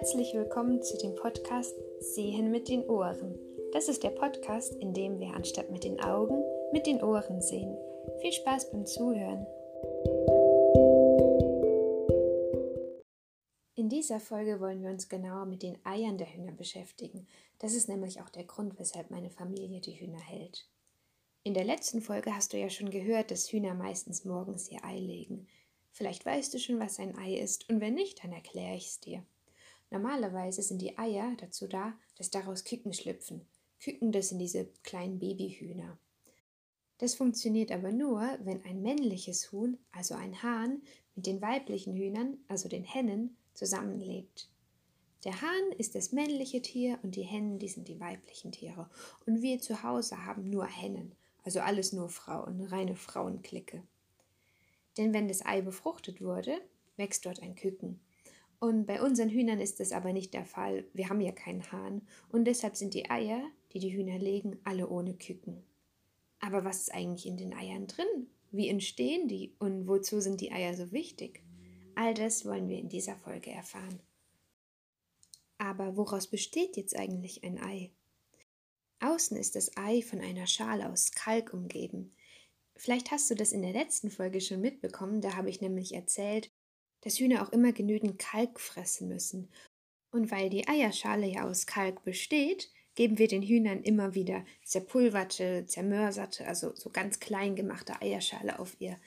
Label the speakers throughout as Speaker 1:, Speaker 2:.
Speaker 1: Herzlich willkommen zu dem Podcast Sehen mit den Ohren. Das ist der Podcast, in dem wir anstatt mit den Augen mit den Ohren sehen. Viel Spaß beim Zuhören. In dieser Folge wollen wir uns genauer mit den Eiern der Hühner beschäftigen. Das ist nämlich auch der Grund, weshalb meine Familie die Hühner hält. In der letzten Folge hast du ja schon gehört, dass Hühner meistens morgens ihr Ei legen. Vielleicht weißt du schon, was ein Ei ist, und wenn nicht, dann erkläre ich es dir. Normalerweise sind die Eier dazu da, dass daraus Küken schlüpfen. Küken, das sind diese kleinen Babyhühner. Das funktioniert aber nur, wenn ein männliches Huhn, also ein Hahn, mit den weiblichen Hühnern, also den Hennen, zusammenlebt. Der Hahn ist das männliche Tier und die Hennen, die sind die weiblichen Tiere. Und wir zu Hause haben nur Hennen, also alles nur Frauen, reine Frauenklicke. Denn wenn das Ei befruchtet wurde, wächst dort ein Küken. Und bei unseren Hühnern ist das aber nicht der Fall. Wir haben ja keinen Hahn und deshalb sind die Eier, die die Hühner legen, alle ohne Küken. Aber was ist eigentlich in den Eiern drin? Wie entstehen die und wozu sind die Eier so wichtig? All das wollen wir in dieser Folge erfahren. Aber woraus besteht jetzt eigentlich ein Ei? Außen ist das Ei von einer Schale aus Kalk umgeben. Vielleicht hast du das in der letzten Folge schon mitbekommen, da habe ich nämlich erzählt, dass Hühner auch immer genügend Kalk fressen müssen. Und weil die Eierschale ja aus Kalk besteht, geben wir den Hühnern immer wieder zerpulverte, zermörserte, also so ganz klein gemachte Eierschale auf ihr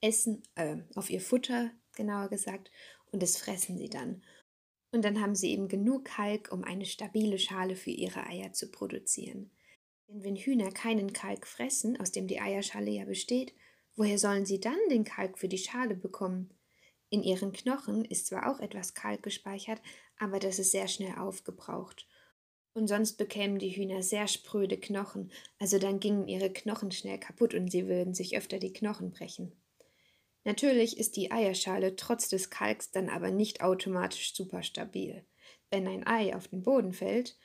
Speaker 1: Essen, äh, auf ihr Futter, genauer gesagt, und das fressen sie dann. Und dann haben sie eben genug Kalk, um eine stabile Schale für ihre Eier zu produzieren. Denn wenn Hühner keinen Kalk fressen, aus dem die Eierschale ja besteht, woher sollen sie dann den Kalk für die Schale bekommen? In ihren Knochen ist zwar auch etwas Kalk gespeichert, aber das ist sehr schnell aufgebraucht. Und sonst bekämen die Hühner sehr spröde Knochen, also dann gingen ihre Knochen schnell kaputt und sie würden sich öfter die Knochen brechen. Natürlich ist die Eierschale trotz des Kalks dann aber nicht automatisch super stabil. Wenn ein Ei auf den Boden fällt,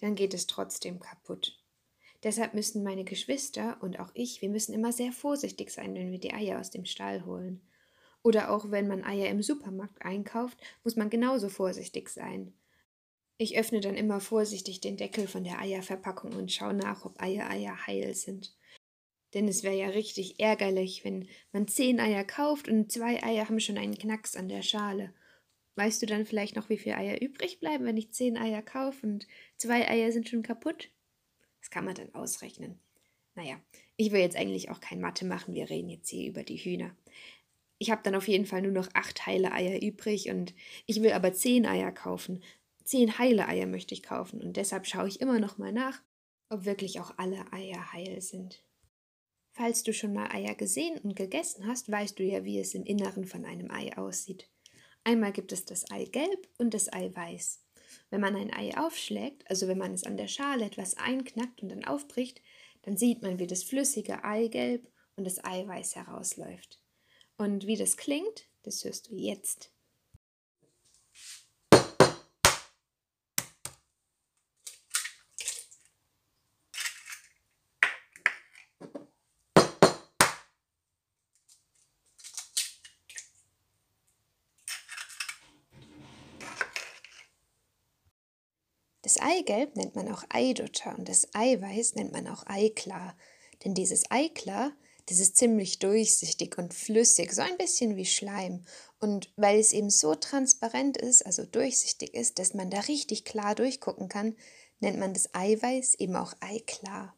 Speaker 1: dann geht es trotzdem kaputt. Deshalb müssen meine Geschwister und auch ich, wir müssen immer sehr vorsichtig sein, wenn wir die Eier aus dem Stall holen. Oder auch wenn man Eier im Supermarkt einkauft, muss man genauso vorsichtig sein. Ich öffne dann immer vorsichtig den Deckel von der Eierverpackung und schaue nach, ob Eier Eier heil sind. Denn es wäre ja richtig ärgerlich, wenn man zehn Eier kauft und zwei Eier haben schon einen Knacks an der Schale. Weißt du dann vielleicht noch, wie viele Eier übrig bleiben, wenn ich zehn Eier kaufe und zwei Eier sind schon kaputt? Das kann man dann ausrechnen. Naja, ich will jetzt eigentlich auch kein Mathe machen, wir reden jetzt hier über die Hühner. Ich habe dann auf jeden Fall nur noch acht heile Eier übrig und ich will aber zehn Eier kaufen. Zehn heile Eier möchte ich kaufen und deshalb schaue ich immer noch mal nach, ob wirklich auch alle Eier heil sind. Falls du schon mal Eier gesehen und gegessen hast, weißt du ja, wie es im Inneren von einem Ei aussieht. Einmal gibt es das Eigelb und das Eiweiß. Wenn man ein Ei aufschlägt, also wenn man es an der Schale etwas einknackt und dann aufbricht, dann sieht man, wie das flüssige Eigelb und das Eiweiß herausläuft. Und wie das klingt, das hörst du jetzt. Das Eigelb nennt man auch Eidotter und das Eiweiß nennt man auch Eiklar. Denn dieses Eiklar das ist ziemlich durchsichtig und flüssig, so ein bisschen wie Schleim. Und weil es eben so transparent ist, also durchsichtig ist, dass man da richtig klar durchgucken kann, nennt man das Eiweiß eben auch Eiklar.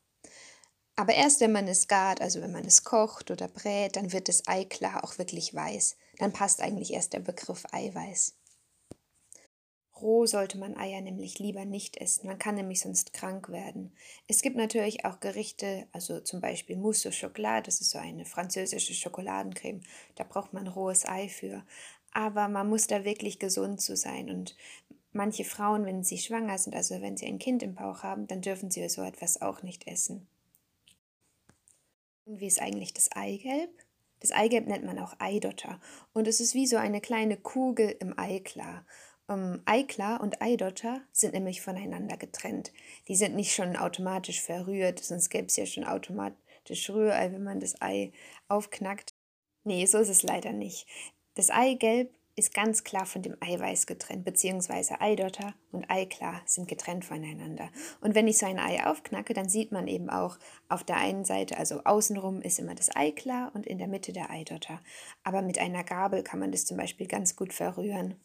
Speaker 1: Aber erst wenn man es gart, also wenn man es kocht oder brät, dann wird das Eiklar auch wirklich weiß. Dann passt eigentlich erst der Begriff Eiweiß. Roh sollte man Eier nämlich lieber nicht essen. Man kann nämlich sonst krank werden. Es gibt natürlich auch Gerichte, also zum Beispiel Mousse au Chocolat, das ist so eine französische Schokoladencreme. Da braucht man rohes Ei für. Aber man muss da wirklich gesund zu sein. Und manche Frauen, wenn sie schwanger sind, also wenn sie ein Kind im Bauch haben, dann dürfen sie so etwas auch nicht essen. Und wie ist eigentlich das Eigelb? Das Eigelb nennt man auch Eidotter. Und es ist wie so eine kleine Kugel im Eiklar. Um, Eiklar und Eidotter sind nämlich voneinander getrennt. Die sind nicht schon automatisch verrührt, sonst gäbe es ja schon automatisch Rührei, wenn man das Ei aufknackt. Nee, so ist es leider nicht. Das Eigelb ist ganz klar von dem Eiweiß getrennt, beziehungsweise Eidotter und Eiklar sind getrennt voneinander. Und wenn ich so ein Ei aufknacke, dann sieht man eben auch auf der einen Seite, also außenrum ist immer das Eiklar und in der Mitte der Eidotter. Aber mit einer Gabel kann man das zum Beispiel ganz gut verrühren.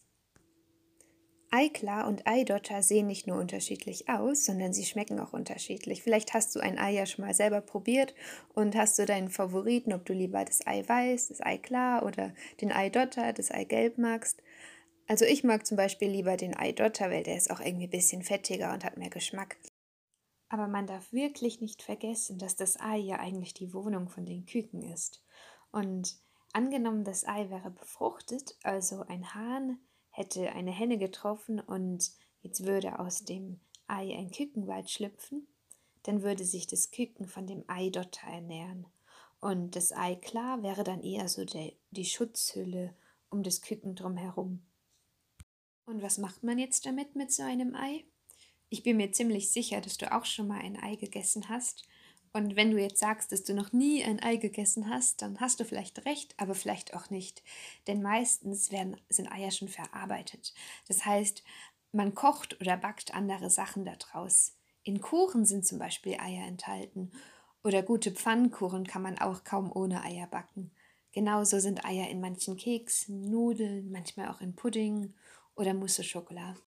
Speaker 1: Eiklar und Eidotter sehen nicht nur unterschiedlich aus, sondern sie schmecken auch unterschiedlich. Vielleicht hast du ein Ei ja schon mal selber probiert und hast du deinen Favoriten, ob du lieber das Ei weiß, das Ei klar oder den Eidotter, das Ei gelb magst. Also ich mag zum Beispiel lieber den Eidotter, weil der ist auch irgendwie ein bisschen fettiger und hat mehr Geschmack. Aber man darf wirklich nicht vergessen, dass das Ei ja eigentlich die Wohnung von den Küken ist. Und angenommen, das Ei wäre befruchtet, also ein Hahn hätte eine Henne getroffen und jetzt würde aus dem Ei ein Kükenwald schlüpfen, dann würde sich das Küken von dem Eidotter ernähren. Und das Ei klar wäre dann eher so der, die Schutzhülle um das Küken drumherum. Und was macht man jetzt damit mit so einem Ei? Ich bin mir ziemlich sicher, dass du auch schon mal ein Ei gegessen hast und wenn du jetzt sagst, dass du noch nie ein Ei gegessen hast, dann hast du vielleicht recht, aber vielleicht auch nicht. Denn meistens werden, sind Eier schon verarbeitet. Das heißt, man kocht oder backt andere Sachen daraus. In Kuchen sind zum Beispiel Eier enthalten. Oder gute Pfannkuchen kann man auch kaum ohne Eier backen. Genauso sind Eier in manchen Keksen, Nudeln, manchmal auch in Pudding oder Mousse Schokolade.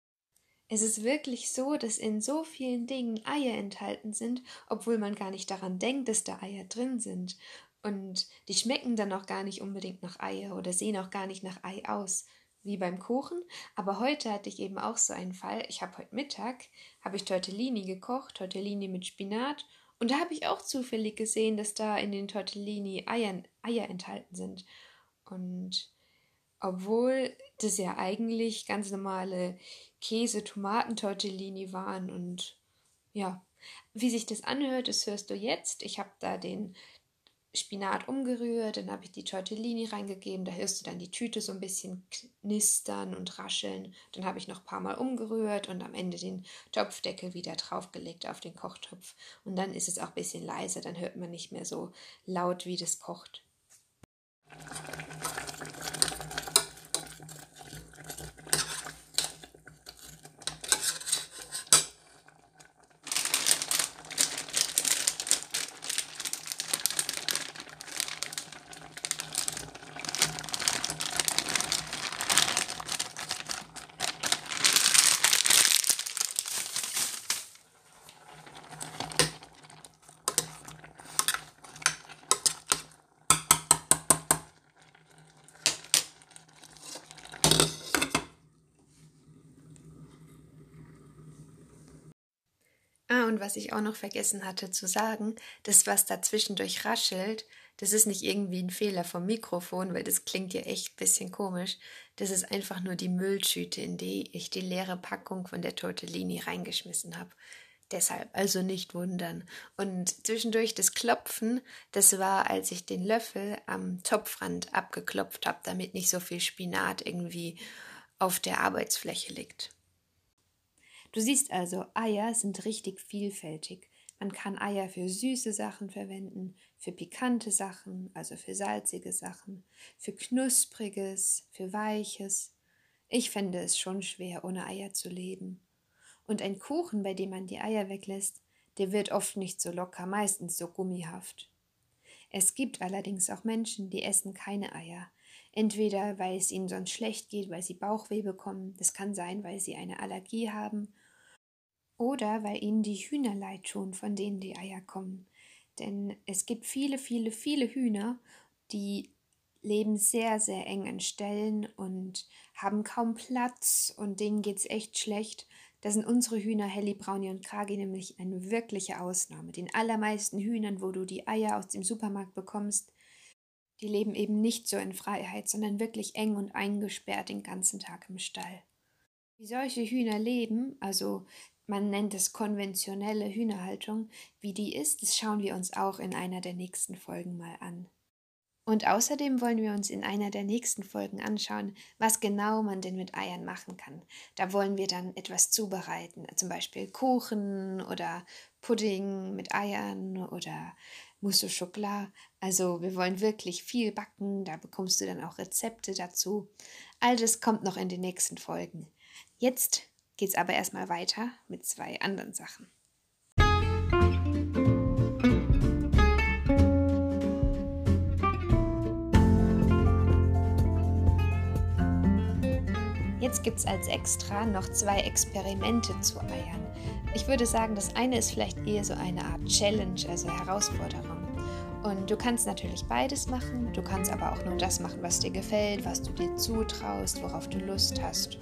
Speaker 1: Es ist wirklich so, dass in so vielen Dingen Eier enthalten sind, obwohl man gar nicht daran denkt, dass da Eier drin sind. Und die schmecken dann auch gar nicht unbedingt nach Eier oder sehen auch gar nicht nach Ei aus, wie beim Kuchen. Aber heute hatte ich eben auch so einen Fall. Ich habe heute Mittag, habe ich Tortellini gekocht, Tortellini mit Spinat. Und da habe ich auch zufällig gesehen, dass da in den Tortellini Eier, Eier enthalten sind. Und obwohl das ja eigentlich ganz normale Käse-Tomatentortellini waren und ja, wie sich das anhört, das hörst du jetzt. Ich habe da den Spinat umgerührt, dann habe ich die Tortellini reingegeben, da hörst du dann die Tüte so ein bisschen knistern und rascheln. Dann habe ich noch ein paar Mal umgerührt und am Ende den Topfdeckel wieder draufgelegt auf den Kochtopf. Und dann ist es auch ein bisschen leiser, dann hört man nicht mehr so laut, wie das kocht. Ah, und was ich auch noch vergessen hatte zu sagen, das, was dazwischendurch raschelt, das ist nicht irgendwie ein Fehler vom Mikrofon, weil das klingt ja echt ein bisschen komisch. Das ist einfach nur die Mülltüte, in die ich die leere Packung von der Tortellini reingeschmissen habe. Deshalb also nicht wundern. Und zwischendurch das Klopfen, das war, als ich den Löffel am Topfrand abgeklopft habe, damit nicht so viel Spinat irgendwie auf der Arbeitsfläche liegt. Du siehst also, Eier sind richtig vielfältig. Man kann Eier für süße Sachen verwenden, für pikante Sachen, also für salzige Sachen, für knuspriges, für weiches. Ich fände es schon schwer, ohne Eier zu leben. Und ein Kuchen, bei dem man die Eier weglässt, der wird oft nicht so locker, meistens so gummihaft. Es gibt allerdings auch Menschen, die essen keine Eier. Entweder weil es ihnen sonst schlecht geht, weil sie Bauchweh bekommen, das kann sein, weil sie eine Allergie haben oder weil ihnen die Hühner leid tun, von denen die Eier kommen. Denn es gibt viele, viele, viele Hühner, die leben sehr, sehr eng an Stellen und haben kaum Platz und denen geht es echt schlecht. Da sind unsere Hühner Helly, Brownie und Kragi nämlich eine wirkliche Ausnahme. Den allermeisten Hühnern, wo du die Eier aus dem Supermarkt bekommst, die leben eben nicht so in Freiheit, sondern wirklich eng und eingesperrt den ganzen Tag im Stall. Wie solche Hühner leben, also man nennt es konventionelle Hühnerhaltung, wie die ist, das schauen wir uns auch in einer der nächsten Folgen mal an. Und außerdem wollen wir uns in einer der nächsten Folgen anschauen, was genau man denn mit Eiern machen kann. Da wollen wir dann etwas zubereiten, zum Beispiel Kuchen oder Pudding mit Eiern oder Mousse au Chocolat. Also wir wollen wirklich viel backen, da bekommst du dann auch Rezepte dazu. All das kommt noch in den nächsten Folgen. Jetzt geht's aber erstmal weiter mit zwei anderen Sachen. Jetzt gibt es als Extra noch zwei Experimente zu Eiern. Ich würde sagen, das eine ist vielleicht eher so eine Art Challenge, also Herausforderung. Und du kannst natürlich beides machen, du kannst aber auch nur das machen, was dir gefällt, was du dir zutraust, worauf du Lust hast.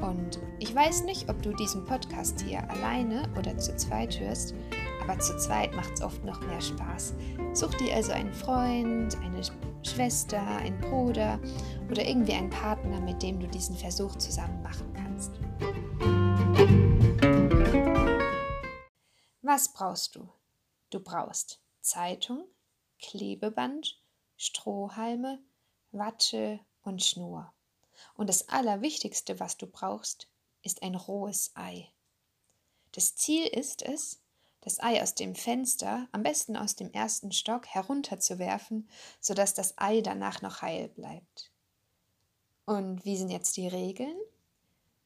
Speaker 1: Und ich weiß nicht, ob du diesen Podcast hier alleine oder zu zweit hörst, aber zu zweit macht es oft noch mehr Spaß. Such dir also einen Freund, eine Schwester, einen Bruder oder irgendwie einen Partner, mit dem du diesen Versuch zusammen machen kannst. Was brauchst du? Du brauchst Zeitung, Klebeband, Strohhalme, Watte und Schnur. Und das Allerwichtigste, was du brauchst, ist ein rohes Ei. Das Ziel ist es, das Ei aus dem Fenster, am besten aus dem ersten Stock, herunterzuwerfen, sodass das Ei danach noch heil bleibt. Und wie sind jetzt die Regeln?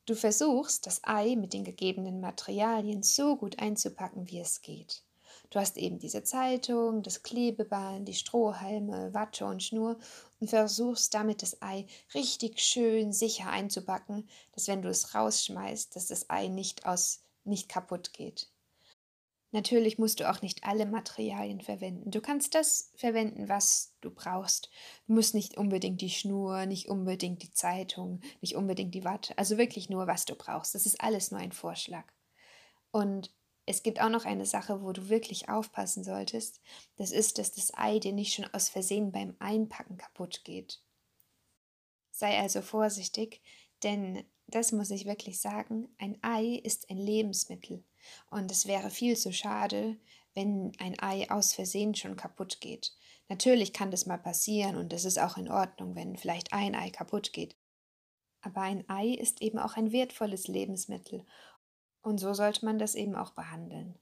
Speaker 1: Du versuchst, das Ei mit den gegebenen Materialien so gut einzupacken, wie es geht. Du hast eben diese Zeitung, das Klebeband, die Strohhalme, Watte und Schnur und versuchst damit das Ei richtig schön sicher einzupacken, dass wenn du es rausschmeißt, dass das Ei nicht aus nicht kaputt geht. Natürlich musst du auch nicht alle Materialien verwenden. Du kannst das verwenden, was du brauchst. Du musst nicht unbedingt die Schnur, nicht unbedingt die Zeitung, nicht unbedingt die Watte. Also wirklich nur, was du brauchst. Das ist alles nur ein Vorschlag. Und es gibt auch noch eine Sache, wo du wirklich aufpassen solltest. Das ist, dass das Ei dir nicht schon aus Versehen beim Einpacken kaputt geht. Sei also vorsichtig, denn das muss ich wirklich sagen, ein Ei ist ein Lebensmittel. Und es wäre viel zu schade, wenn ein Ei aus Versehen schon kaputt geht. Natürlich kann das mal passieren und es ist auch in Ordnung, wenn vielleicht ein Ei kaputt geht. Aber ein Ei ist eben auch ein wertvolles Lebensmittel und so sollte man das eben auch behandeln.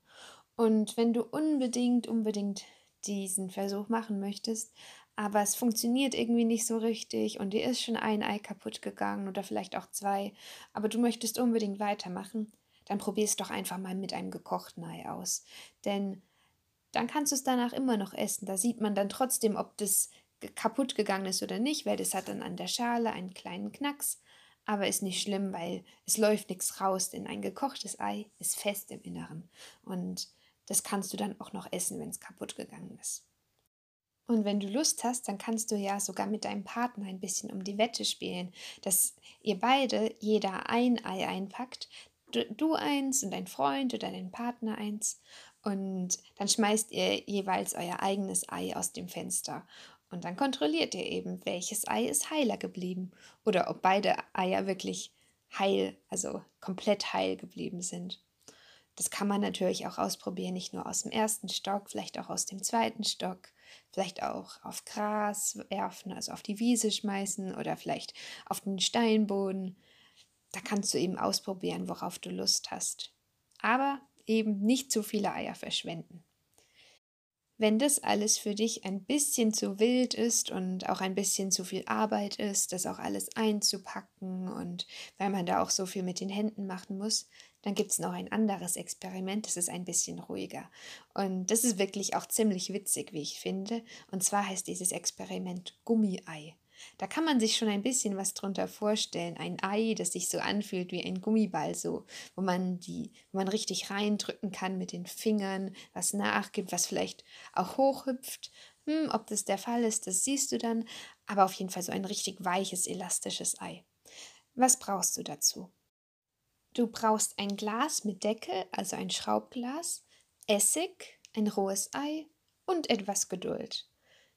Speaker 1: Und wenn du unbedingt, unbedingt diesen Versuch machen möchtest, aber es funktioniert irgendwie nicht so richtig und dir ist schon ein Ei kaputt gegangen oder vielleicht auch zwei, aber du möchtest unbedingt weitermachen, dann probier es doch einfach mal mit einem gekochten Ei aus. Denn dann kannst du es danach immer noch essen. Da sieht man dann trotzdem, ob das kaputt gegangen ist oder nicht, weil das hat dann an der Schale einen kleinen Knacks. Aber ist nicht schlimm, weil es läuft nichts raus, denn ein gekochtes Ei ist fest im Inneren. Und das kannst du dann auch noch essen, wenn es kaputt gegangen ist. Und wenn du Lust hast, dann kannst du ja sogar mit deinem Partner ein bisschen um die Wette spielen, dass ihr beide jeder ein Ei einpackt, du, du eins und dein Freund oder dein Partner eins. Und dann schmeißt ihr jeweils euer eigenes Ei aus dem Fenster. Und dann kontrolliert ihr eben, welches Ei ist heiler geblieben oder ob beide Eier wirklich heil, also komplett heil geblieben sind. Das kann man natürlich auch ausprobieren, nicht nur aus dem ersten Stock, vielleicht auch aus dem zweiten Stock, vielleicht auch auf Gras werfen, also auf die Wiese schmeißen oder vielleicht auf den Steinboden. Da kannst du eben ausprobieren, worauf du Lust hast. Aber eben nicht zu viele Eier verschwenden. Wenn das alles für dich ein bisschen zu wild ist und auch ein bisschen zu viel Arbeit ist, das auch alles einzupacken und weil man da auch so viel mit den Händen machen muss, dann gibt es noch ein anderes Experiment, das ist ein bisschen ruhiger. Und das ist wirklich auch ziemlich witzig, wie ich finde. Und zwar heißt dieses Experiment Gummiei. Da kann man sich schon ein bisschen was drunter vorstellen. Ein Ei, das sich so anfühlt wie ein Gummiball, so, wo man die, wo man richtig reindrücken kann mit den Fingern, was nachgibt, was vielleicht auch hochhüpft. Hm, ob das der Fall ist, das siehst du dann, aber auf jeden Fall so ein richtig weiches, elastisches Ei. Was brauchst du dazu? Du brauchst ein Glas mit Deckel, also ein Schraubglas, Essig, ein rohes Ei und etwas Geduld.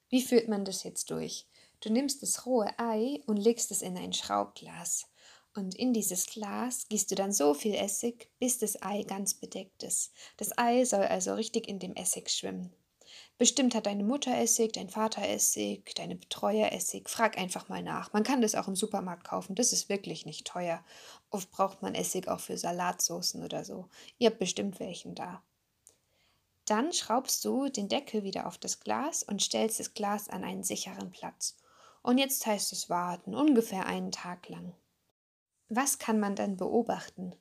Speaker 1: Wie führt man das jetzt durch? Du nimmst das rohe Ei und legst es in ein Schraubglas. Und in dieses Glas gießt du dann so viel Essig, bis das Ei ganz bedeckt ist. Das Ei soll also richtig in dem Essig schwimmen. Bestimmt hat deine Mutter Essig, dein Vater Essig, deine Betreuer Essig. Frag einfach mal nach. Man kann das auch im Supermarkt kaufen. Das ist wirklich nicht teuer. Oft braucht man Essig auch für Salatsoßen oder so. Ihr habt bestimmt welchen da. Dann schraubst du den Deckel wieder auf das Glas und stellst das Glas an einen sicheren Platz. Und jetzt heißt es warten, ungefähr einen Tag lang. Was kann man dann beobachten?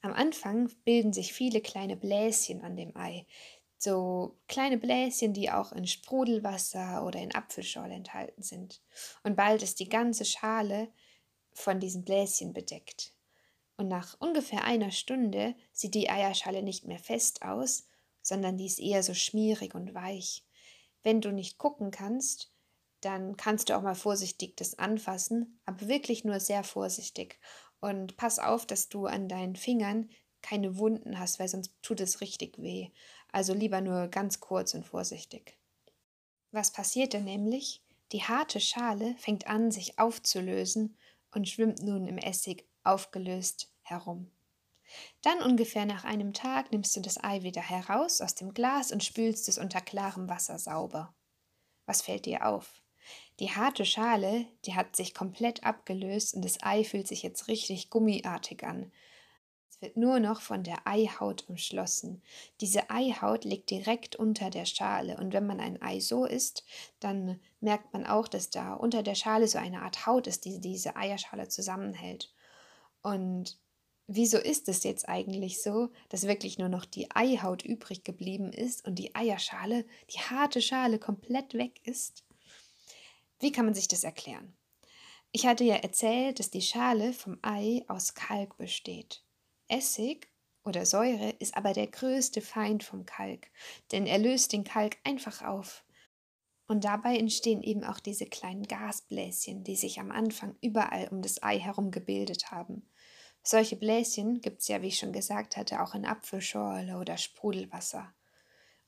Speaker 1: Am Anfang bilden sich viele kleine Bläschen an dem Ei. So kleine Bläschen, die auch in Sprudelwasser oder in Apfelschorle enthalten sind. Und bald ist die ganze Schale von diesen Bläschen bedeckt. Und nach ungefähr einer Stunde sieht die Eierschale nicht mehr fest aus, sondern die ist eher so schmierig und weich. Wenn du nicht gucken kannst, dann kannst du auch mal vorsichtig das anfassen, aber wirklich nur sehr vorsichtig. Und pass auf, dass du an deinen Fingern keine Wunden hast, weil sonst tut es richtig weh. Also lieber nur ganz kurz und vorsichtig. Was passiert denn nämlich? Die harte Schale fängt an, sich aufzulösen und schwimmt nun im Essig aufgelöst herum. Dann ungefähr nach einem Tag nimmst du das Ei wieder heraus aus dem Glas und spülst es unter klarem Wasser sauber. Was fällt dir auf? Die harte Schale, die hat sich komplett abgelöst und das Ei fühlt sich jetzt richtig gummiartig an. Es wird nur noch von der Eihaut umschlossen. Diese Eihaut liegt direkt unter der Schale und wenn man ein Ei so isst, dann merkt man auch, dass da unter der Schale so eine Art Haut ist, die diese Eierschale zusammenhält. Und wieso ist es jetzt eigentlich so, dass wirklich nur noch die Eihaut übrig geblieben ist und die Eierschale, die harte Schale komplett weg ist? Wie kann man sich das erklären? Ich hatte ja erzählt, dass die Schale vom Ei aus Kalk besteht. Essig oder Säure ist aber der größte Feind vom Kalk, denn er löst den Kalk einfach auf. Und dabei entstehen eben auch diese kleinen Gasbläschen, die sich am Anfang überall um das Ei herum gebildet haben. Solche Bläschen gibt es ja, wie ich schon gesagt hatte, auch in Apfelschorle oder Sprudelwasser.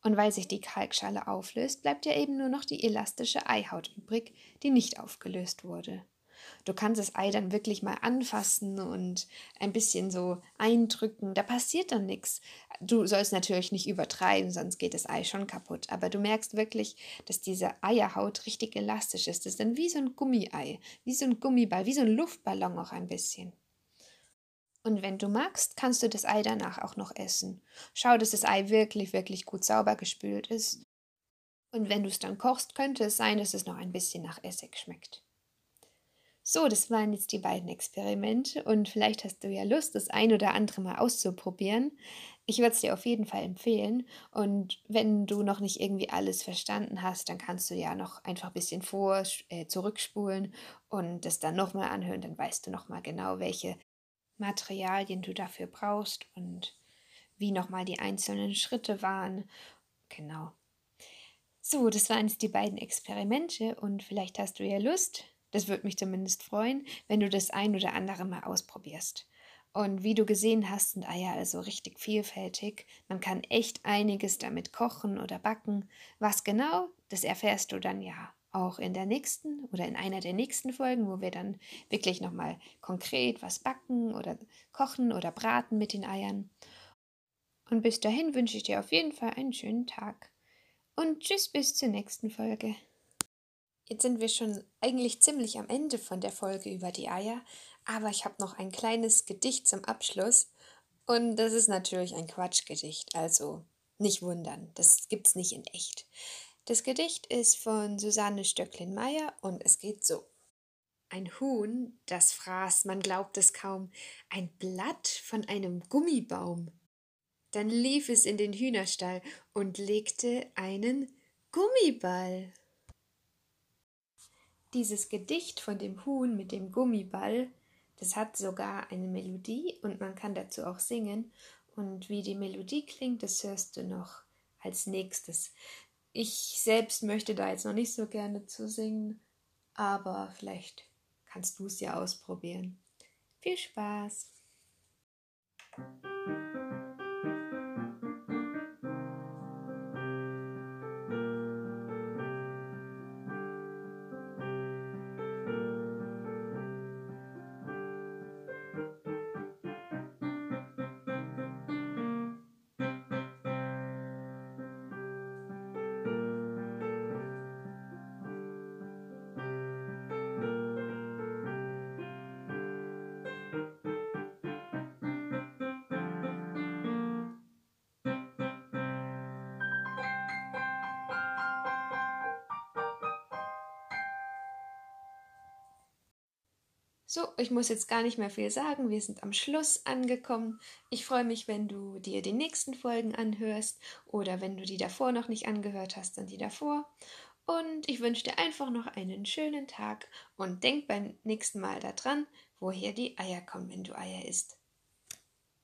Speaker 1: Und weil sich die Kalkschale auflöst, bleibt ja eben nur noch die elastische Eihaut übrig, die nicht aufgelöst wurde. Du kannst das Ei dann wirklich mal anfassen und ein bisschen so eindrücken. Da passiert dann nichts. Du sollst natürlich nicht übertreiben, sonst geht das Ei schon kaputt. Aber du merkst wirklich, dass diese Eierhaut richtig elastisch ist. Das ist dann wie so ein Gummiei, wie so ein Gummiball, wie so ein Luftballon auch ein bisschen. Und wenn du magst, kannst du das Ei danach auch noch essen. Schau, dass das Ei wirklich, wirklich gut sauber gespült ist. Und wenn du es dann kochst, könnte es sein, dass es noch ein bisschen nach Essig schmeckt. So, das waren jetzt die beiden Experimente und vielleicht hast du ja Lust, das ein oder andere mal auszuprobieren. Ich würde es dir auf jeden Fall empfehlen und wenn du noch nicht irgendwie alles verstanden hast, dann kannst du ja noch einfach ein bisschen vor, äh, zurückspulen und das dann nochmal anhören, dann weißt du nochmal genau, welche Materialien du dafür brauchst und wie nochmal die einzelnen Schritte waren. Genau. So, das waren jetzt die beiden Experimente und vielleicht hast du ja Lust, das würde mich zumindest freuen, wenn du das ein oder andere mal ausprobierst. Und wie du gesehen hast, sind Eier also richtig vielfältig. Man kann echt einiges damit kochen oder backen. Was genau, das erfährst du dann ja auch in der nächsten oder in einer der nächsten Folgen, wo wir dann wirklich nochmal konkret was backen oder kochen oder braten mit den Eiern. Und bis dahin wünsche ich dir auf jeden Fall einen schönen Tag. Und tschüss bis zur nächsten Folge. Jetzt sind wir schon eigentlich ziemlich am Ende von der Folge über die Eier, aber ich habe noch ein kleines Gedicht zum Abschluss. Und das ist natürlich ein Quatschgedicht, also nicht wundern, das gibt's nicht in echt. Das Gedicht ist von Susanne Stöcklin-Meyer und es geht so. Ein Huhn, das fraß, man glaubt es kaum, ein Blatt von einem Gummibaum. Dann lief es in den Hühnerstall und legte einen Gummiball. Dieses Gedicht von dem Huhn mit dem Gummiball, das hat sogar eine Melodie und man kann dazu auch singen. Und wie die Melodie klingt, das hörst du noch als nächstes. Ich selbst möchte da jetzt noch nicht so gerne zu singen, aber vielleicht kannst du es ja ausprobieren. Viel Spaß! So, ich muss jetzt gar nicht mehr viel sagen. Wir sind am Schluss angekommen. Ich freue mich, wenn du dir die nächsten Folgen anhörst oder wenn du die davor noch nicht angehört hast, dann die davor. Und ich wünsche dir einfach noch einen schönen Tag und denk beim nächsten Mal daran, woher die Eier kommen, wenn du Eier isst.